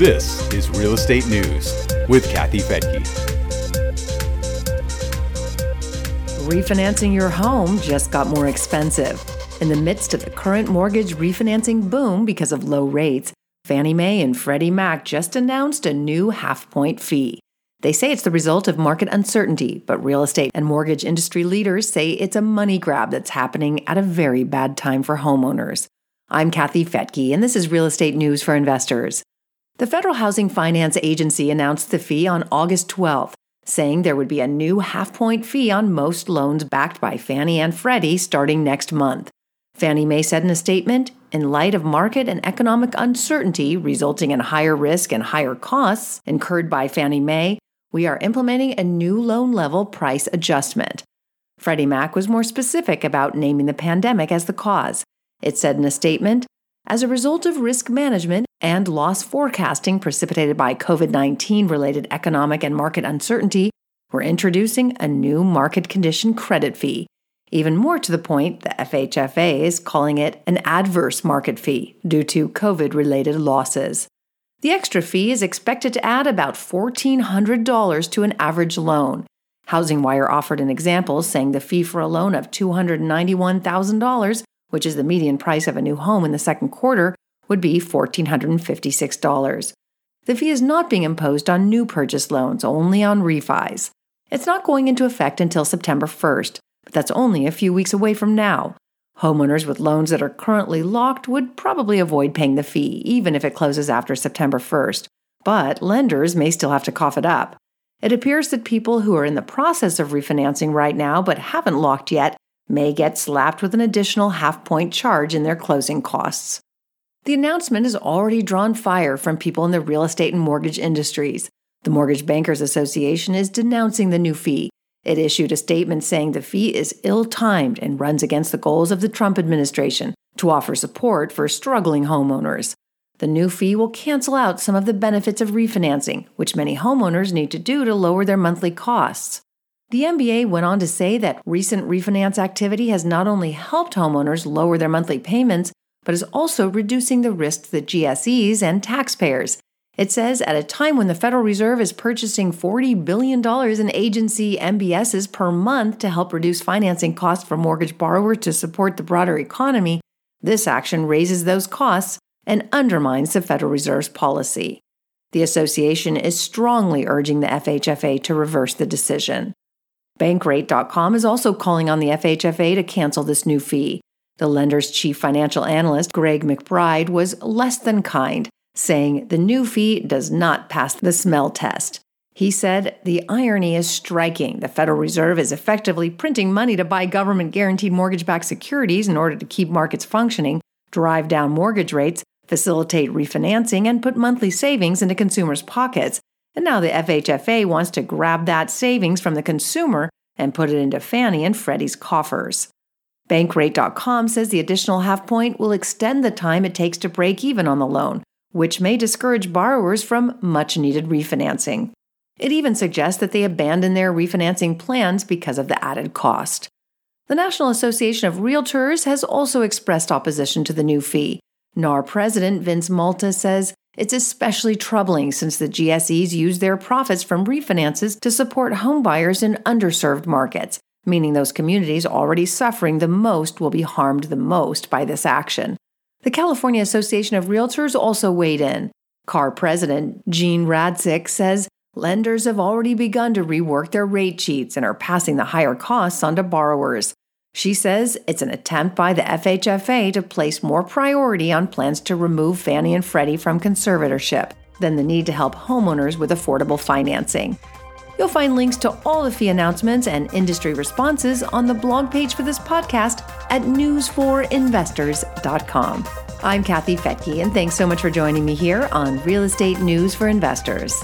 This is Real Estate News with Kathy Fettke. Refinancing your home just got more expensive. In the midst of the current mortgage refinancing boom because of low rates, Fannie Mae and Freddie Mac just announced a new half point fee. They say it's the result of market uncertainty, but real estate and mortgage industry leaders say it's a money grab that's happening at a very bad time for homeowners. I'm Kathy Fettke, and this is Real Estate News for Investors. The Federal Housing Finance Agency announced the fee on August 12th, saying there would be a new half point fee on most loans backed by Fannie and Freddie starting next month. Fannie Mae said in a statement In light of market and economic uncertainty resulting in higher risk and higher costs incurred by Fannie Mae, we are implementing a new loan level price adjustment. Freddie Mac was more specific about naming the pandemic as the cause. It said in a statement as a result of risk management and loss forecasting precipitated by COVID 19 related economic and market uncertainty, we're introducing a new market condition credit fee. Even more to the point, the FHFA is calling it an adverse market fee due to COVID related losses. The extra fee is expected to add about $1,400 to an average loan. Housing Wire offered an example saying the fee for a loan of $291,000 which is the median price of a new home in the second quarter, would be $1,456. The fee is not being imposed on new purchase loans, only on refis. It's not going into effect until September 1st, but that's only a few weeks away from now. Homeowners with loans that are currently locked would probably avoid paying the fee, even if it closes after September 1st. But lenders may still have to cough it up. It appears that people who are in the process of refinancing right now but haven't locked yet may get slapped with an additional half point charge in their closing costs. The announcement has already drawn fire from people in the real estate and mortgage industries. The Mortgage Bankers Association is denouncing the new fee. It issued a statement saying the fee is ill timed and runs against the goals of the Trump administration to offer support for struggling homeowners. The new fee will cancel out some of the benefits of refinancing, which many homeowners need to do to lower their monthly costs. The MBA went on to say that recent refinance activity has not only helped homeowners lower their monthly payments, but is also reducing the risk to the GSEs and taxpayers. It says at a time when the Federal Reserve is purchasing $40 billion in agency MBSs per month to help reduce financing costs for mortgage borrowers to support the broader economy, this action raises those costs and undermines the Federal Reserve's policy. The association is strongly urging the FHFA to reverse the decision. Bankrate.com is also calling on the FHFA to cancel this new fee. The lender's chief financial analyst, Greg McBride, was less than kind, saying the new fee does not pass the smell test. He said, The irony is striking. The Federal Reserve is effectively printing money to buy government guaranteed mortgage backed securities in order to keep markets functioning, drive down mortgage rates, facilitate refinancing, and put monthly savings into consumers' pockets. And now the FHFA wants to grab that savings from the consumer and put it into Fannie and Freddie's coffers. Bankrate.com says the additional half point will extend the time it takes to break even on the loan, which may discourage borrowers from much needed refinancing. It even suggests that they abandon their refinancing plans because of the added cost. The National Association of Realtors has also expressed opposition to the new fee. NAR President Vince Malta says it's especially troubling since the GSEs use their profits from refinances to support homebuyers in underserved markets, meaning those communities already suffering the most will be harmed the most by this action. The California Association of Realtors also weighed in. CAR president Jeanne Radsick says lenders have already begun to rework their rate sheets and are passing the higher costs onto borrowers. She says it's an attempt by the FHFA to place more priority on plans to remove Fannie and Freddie from conservatorship than the need to help homeowners with affordable financing. You'll find links to all the fee announcements and industry responses on the blog page for this podcast at newsforinvestors.com. I'm Kathy Fettke, and thanks so much for joining me here on Real Estate News for Investors.